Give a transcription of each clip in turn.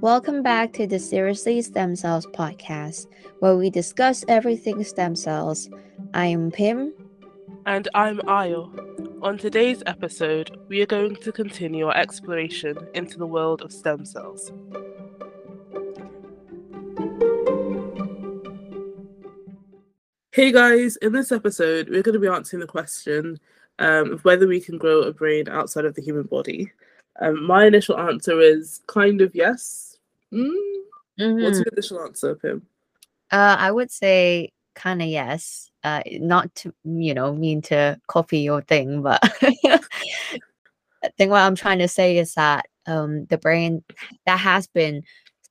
Welcome back to the Seriously Stem Cells podcast, where we discuss everything stem cells. I am Pim. And I'm Ayo. On today's episode, we are going to continue our exploration into the world of stem cells. Hey guys, in this episode, we're going to be answering the question um, of whether we can grow a brain outside of the human body. Um, my initial answer is kind of yes. Mm? Mm-hmm. What's your initial answer, Pim? Uh, I would say kind of yes. Uh, not to you know mean to copy your thing, but I think what I'm trying to say is that um, the brain that has been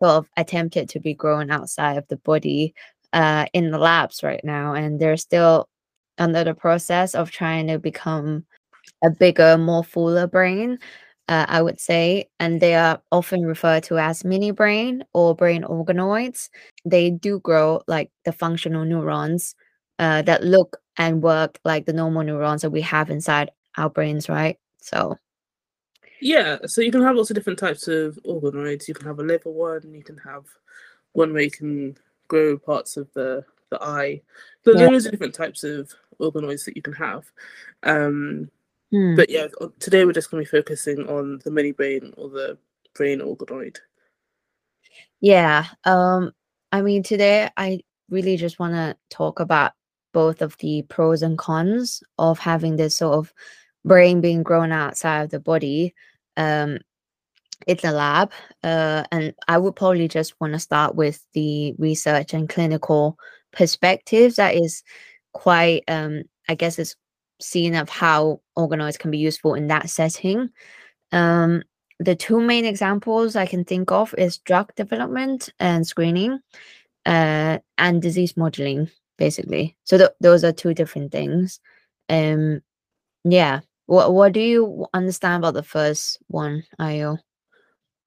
sort of attempted to be grown outside of the body uh, in the labs right now, and they're still under the process of trying to become a bigger, more fuller brain uh, I would say, and they are often referred to as mini brain or brain organoids. They do grow like the functional neurons uh, that look and work like the normal neurons that we have inside our brains, right? So, yeah, so you can have lots of different types of organoids. You can have a liver one, you can have one where you can grow parts of the the eye. So yeah. there is different types of organoids that you can have. Um, Mm. But yeah, today we're just going to be focusing on the mini brain or the brain organoid. Yeah. Um. I mean, today I really just want to talk about both of the pros and cons of having this sort of brain being grown outside of the body. Um, it's a lab, uh, and I would probably just want to start with the research and clinical perspectives. That is quite, um, I guess, it's seeing of how organoids can be useful in that setting. Um, the two main examples I can think of is drug development and screening, uh, and disease modeling, basically. So th- those are two different things. Um, yeah. What What do you understand about the first one, Ayo?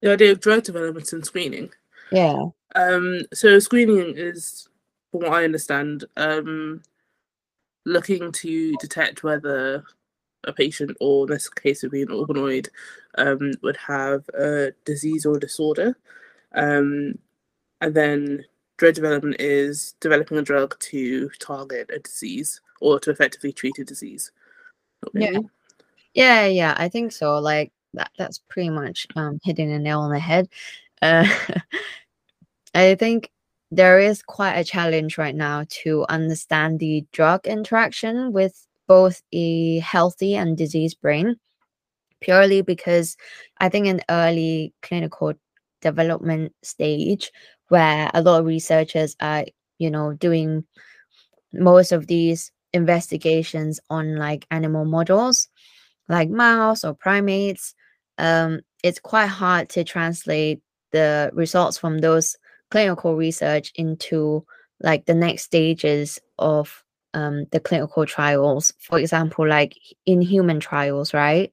The idea of drug development and screening. Yeah. Um. So screening is, from what I understand, um, looking to detect whether a patient, or in this case would be an organoid, um, would have a disease or disorder. Um, and then drug development is developing a drug to target a disease or to effectively treat a disease. Yeah. Yeah, yeah, I think so. Like that that's pretty much um hitting a nail on the head. Uh I think there is quite a challenge right now to understand the drug interaction with both a healthy and diseased brain, purely because I think in early clinical development stage, where a lot of researchers are, you know, doing most of these investigations on like animal models, like mouse or primates, um, it's quite hard to translate the results from those clinical research into like the next stages of um, the clinical trials for example like in human trials right?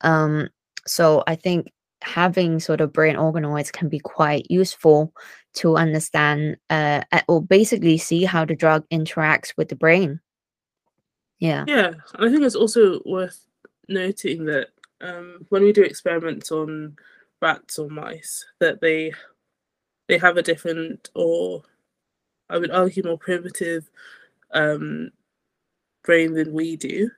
Um, so i think having sort of brain organoids can be quite useful to understand uh, or basically see how the drug interacts with the brain. Yeah. Yeah and i think it's also worth noting that um, when we do experiments on rats or mice that they they have a different or I would argue more primitive um, brain than we do.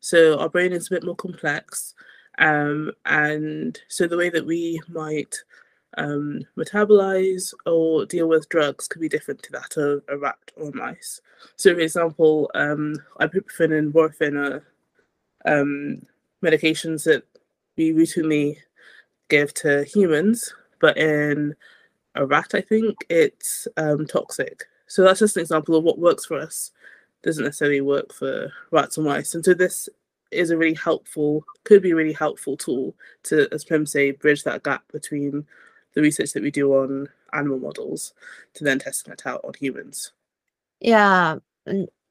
So our brain is a bit more complex. Um, and so the way that we might um, metabolize or deal with drugs could be different to that of a rat or mice. So, for example, um, ibuprofen and morphine are um, medications that we routinely give to humans, but in a rat, I think, it's um, toxic. So that's just an example of what works for us doesn't necessarily work for rats and mice. And so this is a really helpful, could be a really helpful tool to, as Pim say, bridge that gap between the research that we do on animal models to then testing it out on humans. Yeah,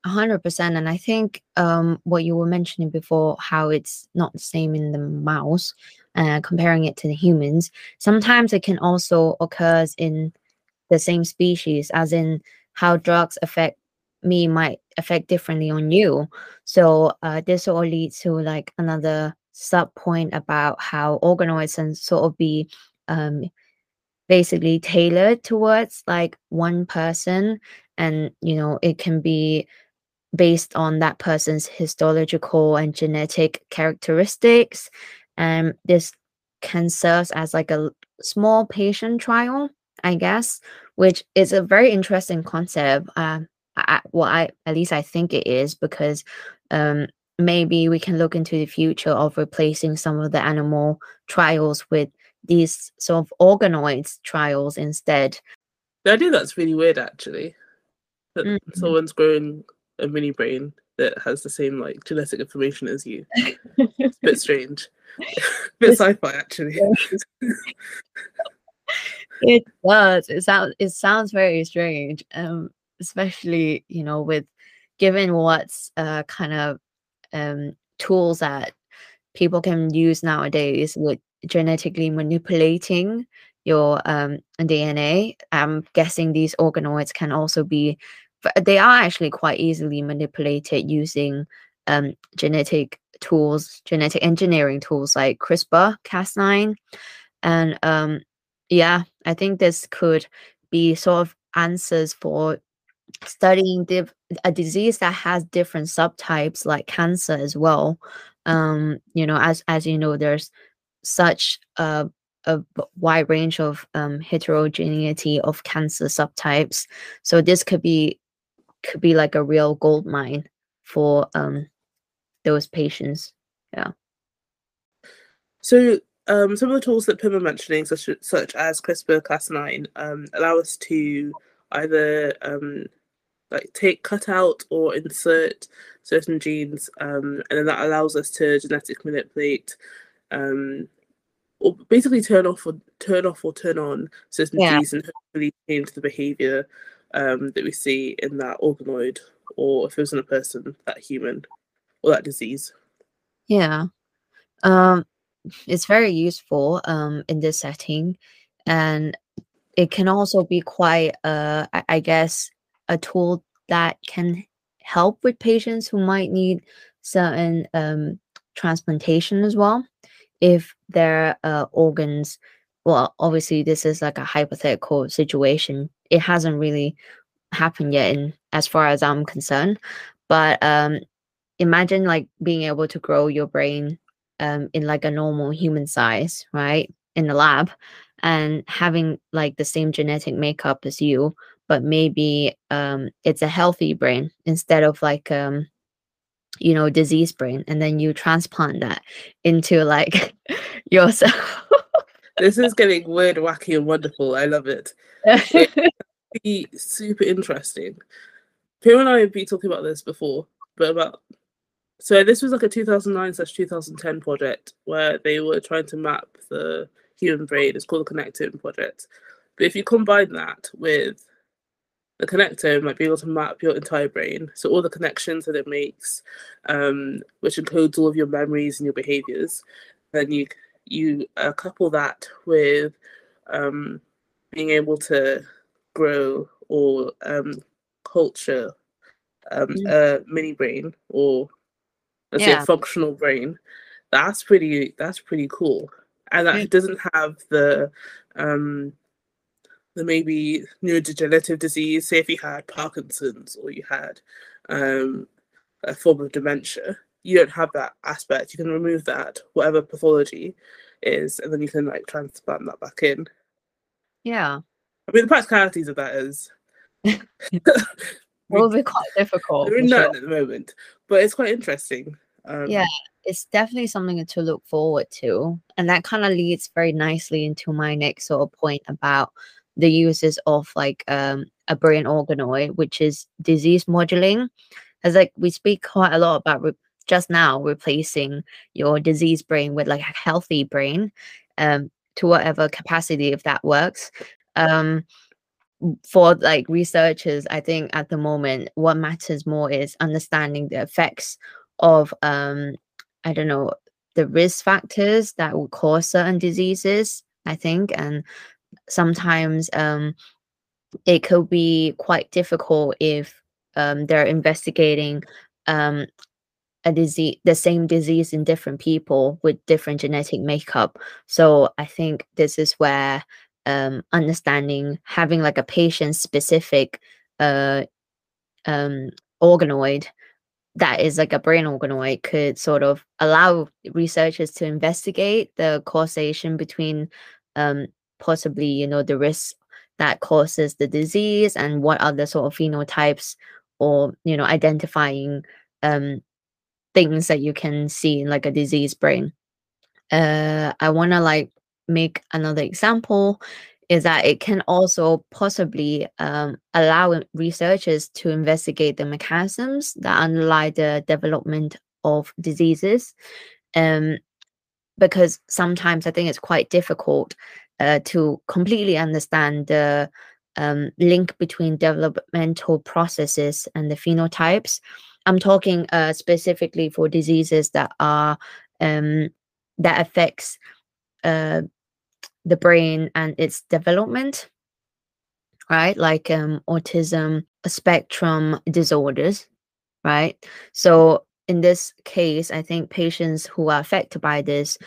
hundred percent. And I think um, what you were mentioning before, how it's not the same in the mouse, uh, comparing it to the humans. Sometimes it can also occur in the same species, as in how drugs affect me might affect differently on you. So uh, this will lead to like another sub point about how organoids can sort of be um, basically tailored towards like one person and you know it can be based on that person's histological and genetic characteristics and this can serve as like a small patient trial i guess which is a very interesting concept um I, well i at least i think it is because um maybe we can look into the future of replacing some of the animal trials with these sort of organoids trials instead. I think that's really weird actually. That mm-hmm. someone's growing a mini brain that has the same like genetic information as you. it's a bit strange. A bit sci-fi actually. it does. It sounds it sounds very strange. Um especially, you know, with given what's uh kind of um tools that people can use nowadays with genetically manipulating your um, DNA. I'm guessing these organoids can also be, they are actually quite easily manipulated using um, genetic tools, genetic engineering tools like CRISPR Cas9. And um, yeah, I think this could be sort of answers for studying div- a disease that has different subtypes like cancer as well um you know as as you know there's such a, a wide range of um, heterogeneity of cancer subtypes. So this could be could be like a real gold mine for um, those patients. Yeah. So um, some of the tools that Pim are mentioning, such, such as CRISPR-Cas9, um, allow us to either um, like take cut out or insert certain genes, um, and then that allows us to genetically manipulate um, or basically turn off or turn off or turn on certain yeah. genes and hopefully change the behavior um, that we see in that organoid or if it was in a person, that human or that disease. Yeah. Um, it's very useful um, in this setting. And it can also be quite, uh, I guess, a tool that can help with patients who might need certain um, transplantation as well if their uh, organs well obviously this is like a hypothetical situation it hasn't really happened yet in as far as i'm concerned but um imagine like being able to grow your brain um in like a normal human size right in the lab and having like the same genetic makeup as you but maybe um it's a healthy brain instead of like um you know disease brain and then you transplant that into like yourself. This is getting weird wacky and wonderful. I love it. Be super interesting. Pim and I have been talking about this before, but about so this was like a 2009 slash 2010 project where they were trying to map the human brain. It's called the Connectome Project. But if you combine that with the connectome might be able to map your entire brain, so all the connections that it makes, um, which includes all of your memories and your behaviors. Then you you uh, couple that with um, being able to grow or um, culture um, mm. a mini brain or let's yeah. say a functional brain. That's pretty. That's pretty cool, and that yeah. doesn't have the um, the maybe neurodegenerative disease, say if you had Parkinson's or you had um, a form of dementia, you don't have that aspect. You can remove that, whatever pathology is, and then you can like transplant that back in. Yeah. I mean, the practicalities of that is. it will be quite difficult. We're in sure. at the moment, but it's quite interesting. Um, yeah, it's definitely something to look forward to. And that kind of leads very nicely into my next sort of point about the uses of like um, a brain organoid, which is disease modeling. As like we speak quite a lot about re- just now replacing your disease brain with like a healthy brain um, to whatever capacity if that works. Um, for like researchers, I think at the moment what matters more is understanding the effects of um, I don't know the risk factors that will cause certain diseases. I think and sometimes um, it could be quite difficult if um, they're investigating um, a disease, the same disease in different people with different genetic makeup. So I think this is where um, understanding having like a patient specific uh, um, organoid that is like a brain organoid could sort of allow researchers to investigate the causation between um, possibly you know the risk that causes the disease and what the sort of phenotypes or you know identifying um, things that you can see in like a disease brain. Uh, i want to like make another example is that it can also possibly um, allow researchers to investigate the mechanisms that underlie the development of diseases. Um, because sometimes I think it's quite difficult uh, to completely understand the um, link between developmental processes and the phenotypes. I'm talking uh, specifically for diseases that are um, that affects uh, the brain and its development, right? Like um, autism spectrum disorders, right? So in this case, I think patients who are affected by this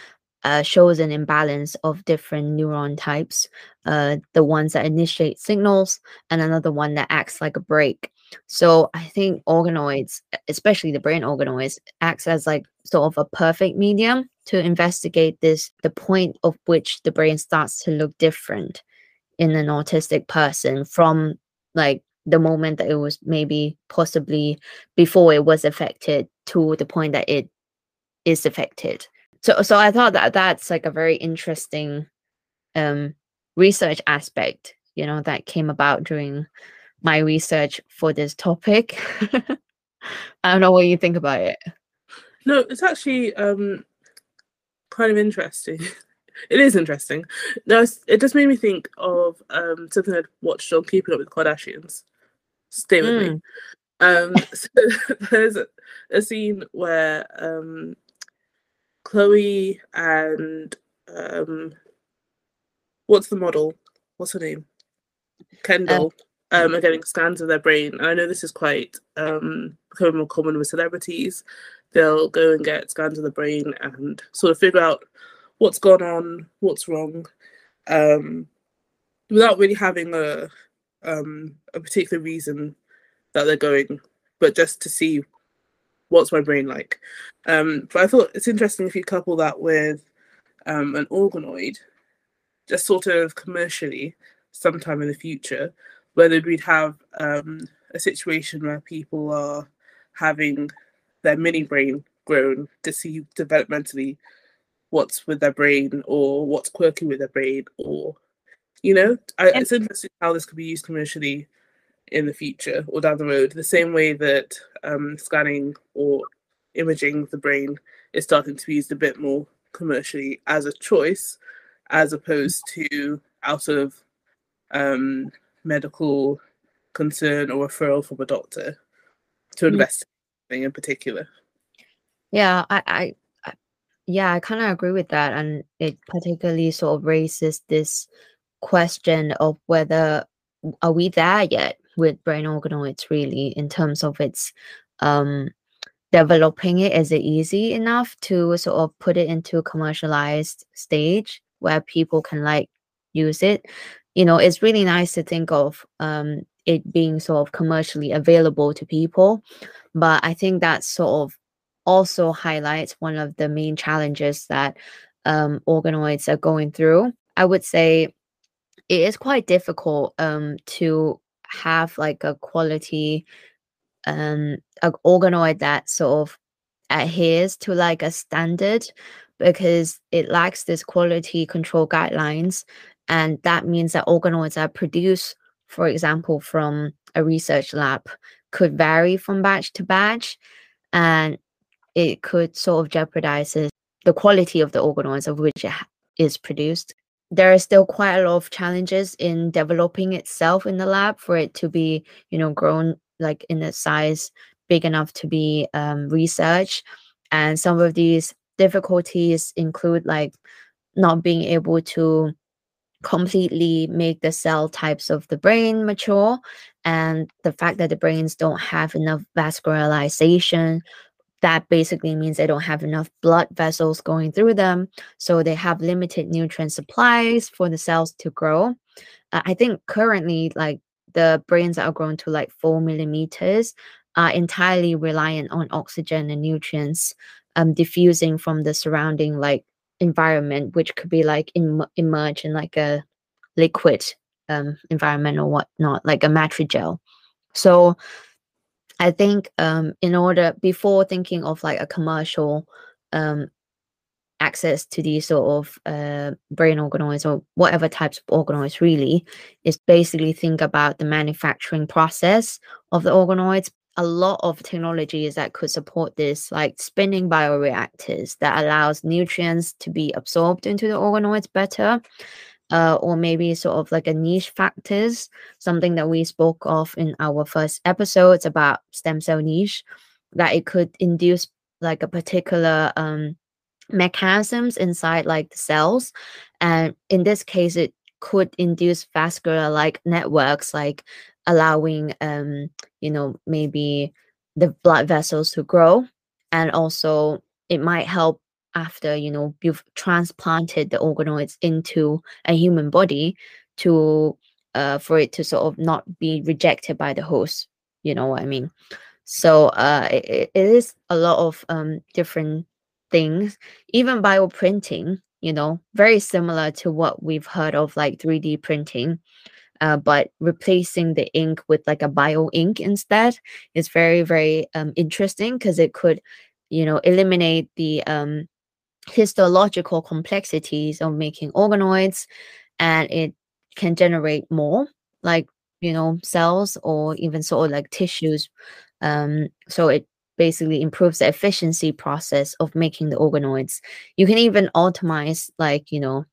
uh, shows an imbalance of different neuron types, uh, the ones that initiate signals and another one that acts like a brake. So I think organoids, especially the brain organoids, acts as like sort of a perfect medium to investigate this the point of which the brain starts to look different in an autistic person from like the moment that it was maybe possibly before it was affected to the point that it is affected. So so i thought that that's like a very interesting um research aspect you know that came about during my research for this topic i don't know what you think about it no it's actually um kind of interesting. it is interesting. No, it just made me think of um, something I'd watched on Keeping Up with the Kardashians. Stay with mm. me. Um, so there's a, a, scene where um, Khloe and um, what's the model? What's her name? Kendall. Uh, um, are getting scans of their brain. And I know this is quite um, becoming more common with celebrities they'll go and get scans of the brain and sort of figure out what's gone on, what's wrong, um, without really having a um, a particular reason that they're going, but just to see what's my brain like. Um, but I thought it's interesting if you couple that with um, an organoid, just sort of commercially, sometime in the future, whether we'd have um, a situation where people are having their mini brain grown to see developmentally what's with their brain or what's quirky with their brain or you know I, it's interesting how this could be used commercially in the future or down the road. The same way that um, scanning or imaging the brain is starting to be used a bit more commercially as a choice as opposed to out of um, medical concern or referral from a doctor to mm. invest in particular. Yeah, I, I, I yeah, I kind of agree with that, and it particularly sort of raises this question of whether are we there yet with brain organoids really in terms of its um developing it is it easy enough to sort of put it into a commercialized stage where people can like use it you know it's really nice to think of um it being sort of commercially available to people but I think that sort of also highlights one of the main challenges that um, organoids are going through. I would say it is quite difficult um, to have like a quality um, an organoid that sort of adheres to like a standard because it lacks this quality control guidelines and that means that organoids are produced for example from a research lab could vary from batch to batch and it could sort of jeopardize the quality of the organoids of which it is produced. There are still quite a lot of challenges in developing itself in the lab for it to be, you know, grown like in a size big enough to be um, researched. And some of these difficulties include like not being able to completely make the cell types of the brain mature and the fact that the brains don't have enough vascularization that basically means they don't have enough blood vessels going through them. So they have limited nutrient supplies for the cells to grow. Uh, I think currently, like the brains that are grown to like four millimeters are entirely reliant on oxygen and nutrients um, diffusing from the surrounding like environment, which could be like Im- emerge in like a liquid um, environment or whatnot, like a matrigel. So I think um, in order before thinking of like a commercial um, access to these sort of uh, brain organoids or whatever types of organoids really is basically think about the manufacturing process of the organoids a lot of technologies that could support this like spinning bioreactors that allows nutrients to be absorbed into the organoids better uh, or maybe sort of like a niche factors, something that we spoke of in our first episodes about stem cell niche, that it could induce like a particular um, mechanisms inside like the cells. And in this case, it could induce vascular like networks, like allowing, um, you know, maybe the blood vessels to grow. And also, it might help after you know you've transplanted the organoids into a human body to uh, for it to sort of not be rejected by the host you know what i mean so uh, it, it is a lot of um, different things even bioprinting you know very similar to what we've heard of like 3d printing uh, but replacing the ink with like a bio ink instead is very very um, interesting because it could you know eliminate the um, histological complexities of making organoids and it can generate more like you know cells or even sort of like tissues um so it basically improves the efficiency process of making the organoids. You can even optimize like you know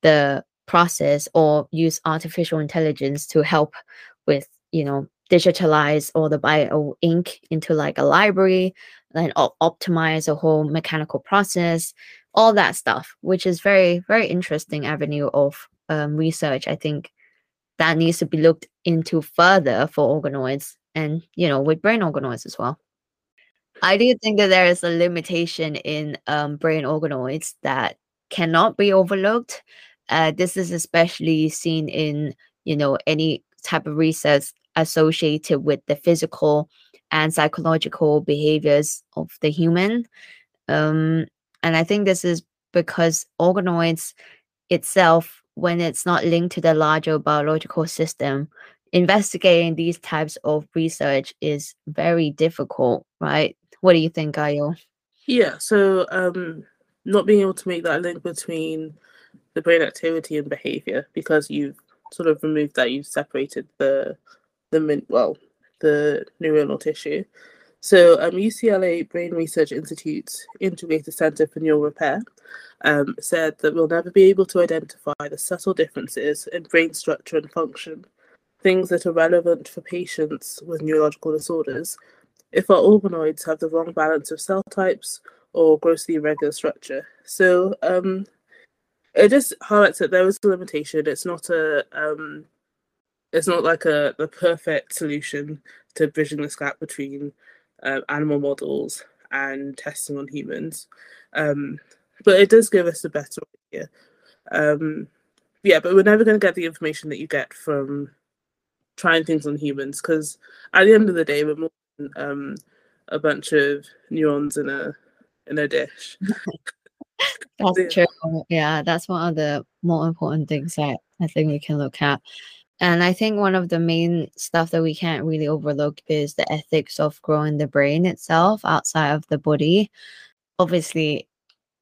the process or use artificial intelligence to help with you know digitalize all the bio ink into like a library and op- optimize a whole mechanical process, all that stuff, which is very, very interesting avenue of um, research. I think that needs to be looked into further for organoids and, you know, with brain organoids as well. I do think that there is a limitation in um, brain organoids that cannot be overlooked. Uh, this is especially seen in, you know, any type of research associated with the physical and psychological behaviors of the human. Um, and I think this is because organoids itself, when it's not linked to the larger biological system, investigating these types of research is very difficult, right? What do you think, Ayo? Yeah, so um, not being able to make that link between the brain activity and behavior because you've sort of removed that, you've separated the the well the neuronal tissue. So, um, UCLA Brain Research Institute's Integrated Center for Neural Repair um, said that we'll never be able to identify the subtle differences in brain structure and function, things that are relevant for patients with neurological disorders, if our organoids have the wrong balance of cell types or grossly irregular structure. So, um, it just highlights that there is a limitation. It's not a um, it's not like a the perfect solution to bridging this gap between uh, animal models and testing on humans, um, but it does give us a better idea. Um, yeah, but we're never going to get the information that you get from trying things on humans because at the end of the day, we're more than um, a bunch of neurons in a in a dish. that's yeah. true. Yeah, that's one of the more important things that I think we can look at. And I think one of the main stuff that we can't really overlook is the ethics of growing the brain itself outside of the body. Obviously,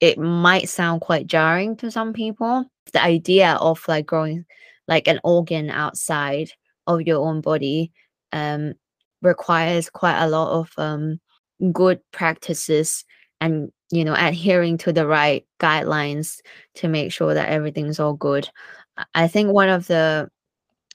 it might sound quite jarring to some people. The idea of like growing like an organ outside of your own body um, requires quite a lot of um, good practices and you know adhering to the right guidelines to make sure that everything's all good. I think one of the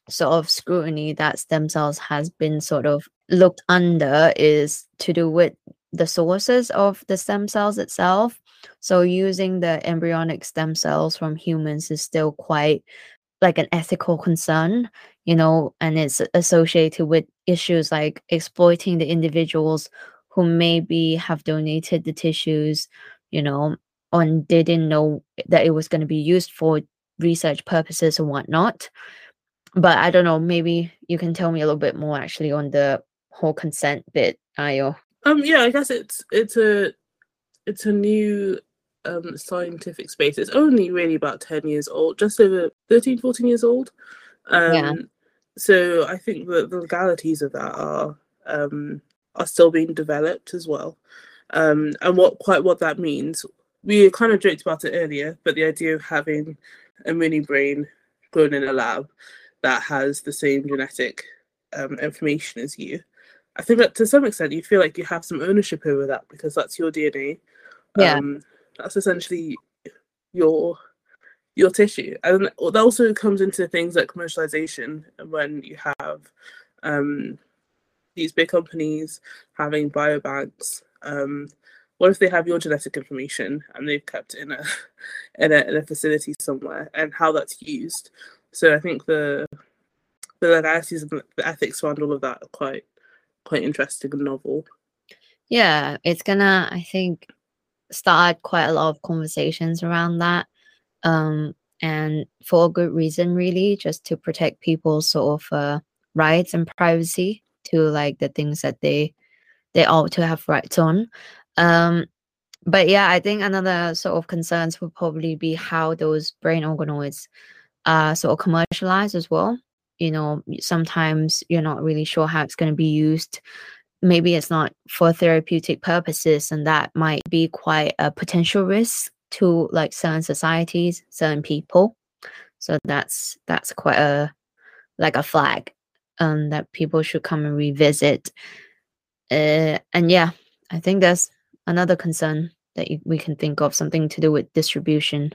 sort of scrutiny that stem cells has been sort of looked under is to do with the sources of the stem cells itself. So using the embryonic stem cells from humans is still quite like an ethical concern, you know, and it's associated with issues like exploiting the individuals who maybe have donated the tissues, you know, and didn't know that it was going to be used for research purposes and whatnot. But I don't know, maybe you can tell me a little bit more actually on the whole consent bit, Ayo. Um yeah, I guess it's it's a it's a new um, scientific space. It's only really about 10 years old, just over 13, 14 years old. Um, yeah. So I think that the legalities of that are um, are still being developed as well. Um, and what quite what that means, we kind of joked about it earlier, but the idea of having a mini brain grown in a lab that has the same genetic um, information as you, I think that to some extent you feel like you have some ownership over that because that's your DNA. Yeah. Um, that's essentially your your tissue and that also comes into things like commercialization when you have um, these big companies having biobanks um, what if they have your genetic information and they've kept it in a, in a in a facility somewhere and how that's used so i think the the legalities and the ethics around all of that are quite quite interesting and novel yeah it's gonna i think start quite a lot of conversations around that. Um, and for a good reason, really, just to protect people's sort of uh, rights and privacy to like the things that they they ought to have rights on. Um, but yeah, I think another sort of concerns would probably be how those brain organoids are sort of commercialized as well. You know, sometimes you're not really sure how it's going to be used maybe it's not for therapeutic purposes and that might be quite a potential risk to like certain societies certain people so that's that's quite a like a flag um that people should come and revisit uh, and yeah i think that's another concern that you, we can think of something to do with distribution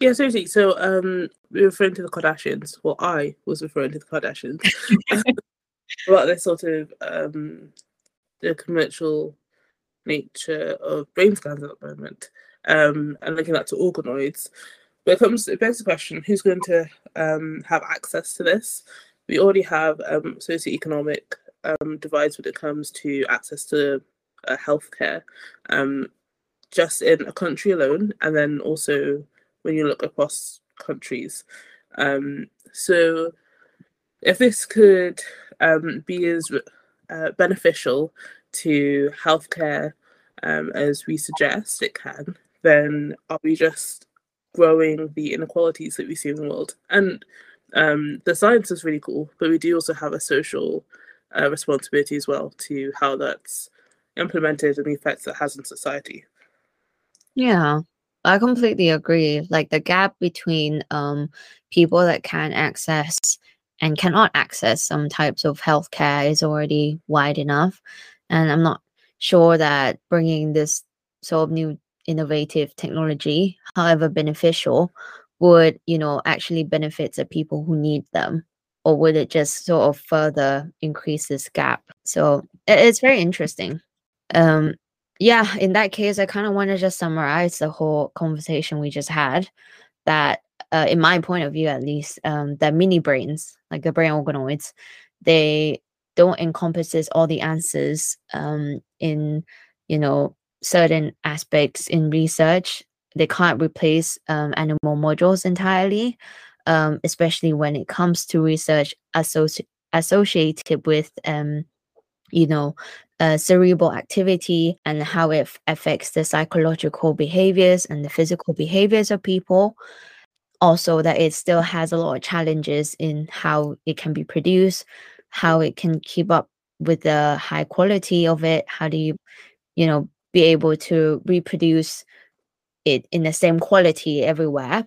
yeah seriously so um we're referring to the kardashians well i was referring to the kardashians about this sort of um the commercial nature of brain scans at the moment um, and linking that to organoids. But it comes it begs the question who's going to um, have access to this? We already have um, socioeconomic um, divides when it comes to access to uh, healthcare, um, just in a country alone, and then also when you look across countries. Um, so, if this could um, be as uh, beneficial to healthcare um, as we suggest it can, then are we just growing the inequalities that we see in the world? And um, the science is really cool, but we do also have a social uh, responsibility as well to how that's implemented and the effects it has in society. Yeah, I completely agree. Like the gap between um, people that can access and cannot access some types of healthcare is already wide enough. And I'm not sure that bringing this sort of new innovative technology, however beneficial, would, you know, actually benefit the people who need them. Or would it just sort of further increase this gap? So it's very interesting. Um, yeah, in that case, I kind of want to just summarize the whole conversation we just had. That, uh, in my point of view, at least, um, the mini brains, like the brain organoids, they don't encompasses all the answers um, in you know certain aspects in research they can't replace um, animal models entirely um, especially when it comes to research associ- associated with um, you know uh, cerebral activity and how it f- affects the psychological behaviors and the physical behaviors of people. Also that it still has a lot of challenges in how it can be produced how it can keep up with the high quality of it how do you you know be able to reproduce it in the same quality everywhere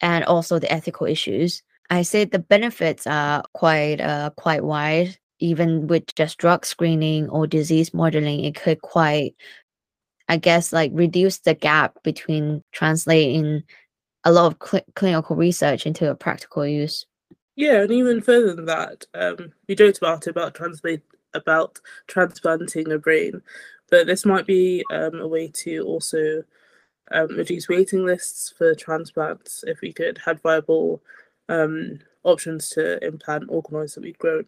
and also the ethical issues. I say the benefits are quite uh quite wide. Even with just drug screening or disease modeling it could quite i guess like reduce the gap between translating a lot of cl- clinical research into a practical use. Yeah, and even further than that, um, we joked about it about transplant about transplanting a brain, but this might be um, a way to also um, reduce waiting lists for transplants if we could have viable um, options to implant organoids that we've grown.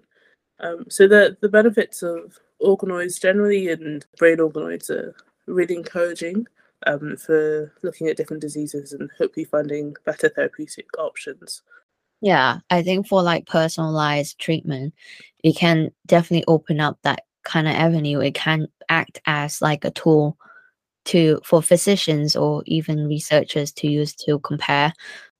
Um, so the the benefits of organoids generally and brain organoids are really encouraging um, for looking at different diseases and hopefully finding better therapeutic options. Yeah, I think for like personalized treatment, it can definitely open up that kind of avenue. It can act as like a tool to for physicians or even researchers to use to compare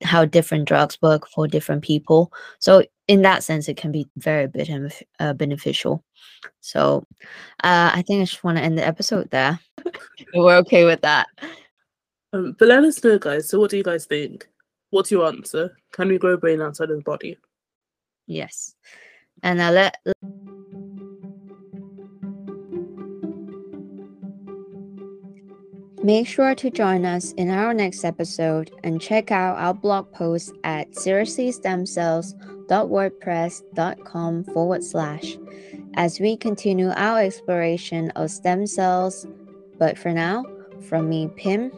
how different drugs work for different people. So in that sense, it can be very benef- uh, beneficial. So uh, I think I just want to end the episode there. We're okay with that. Um, but let us know, guys. So what do you guys think? What's your answer? Can we grow a brain outside of the body? Yes. And uh, let Make sure to join us in our next episode and check out our blog post at seriouslystemcells.wordpress.com forward slash as we continue our exploration of stem cells. But for now, from me, Pim.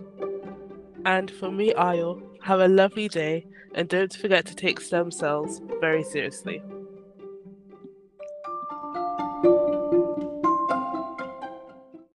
And from me, Ayo, have a lovely day and don't forget to take stem cells very seriously.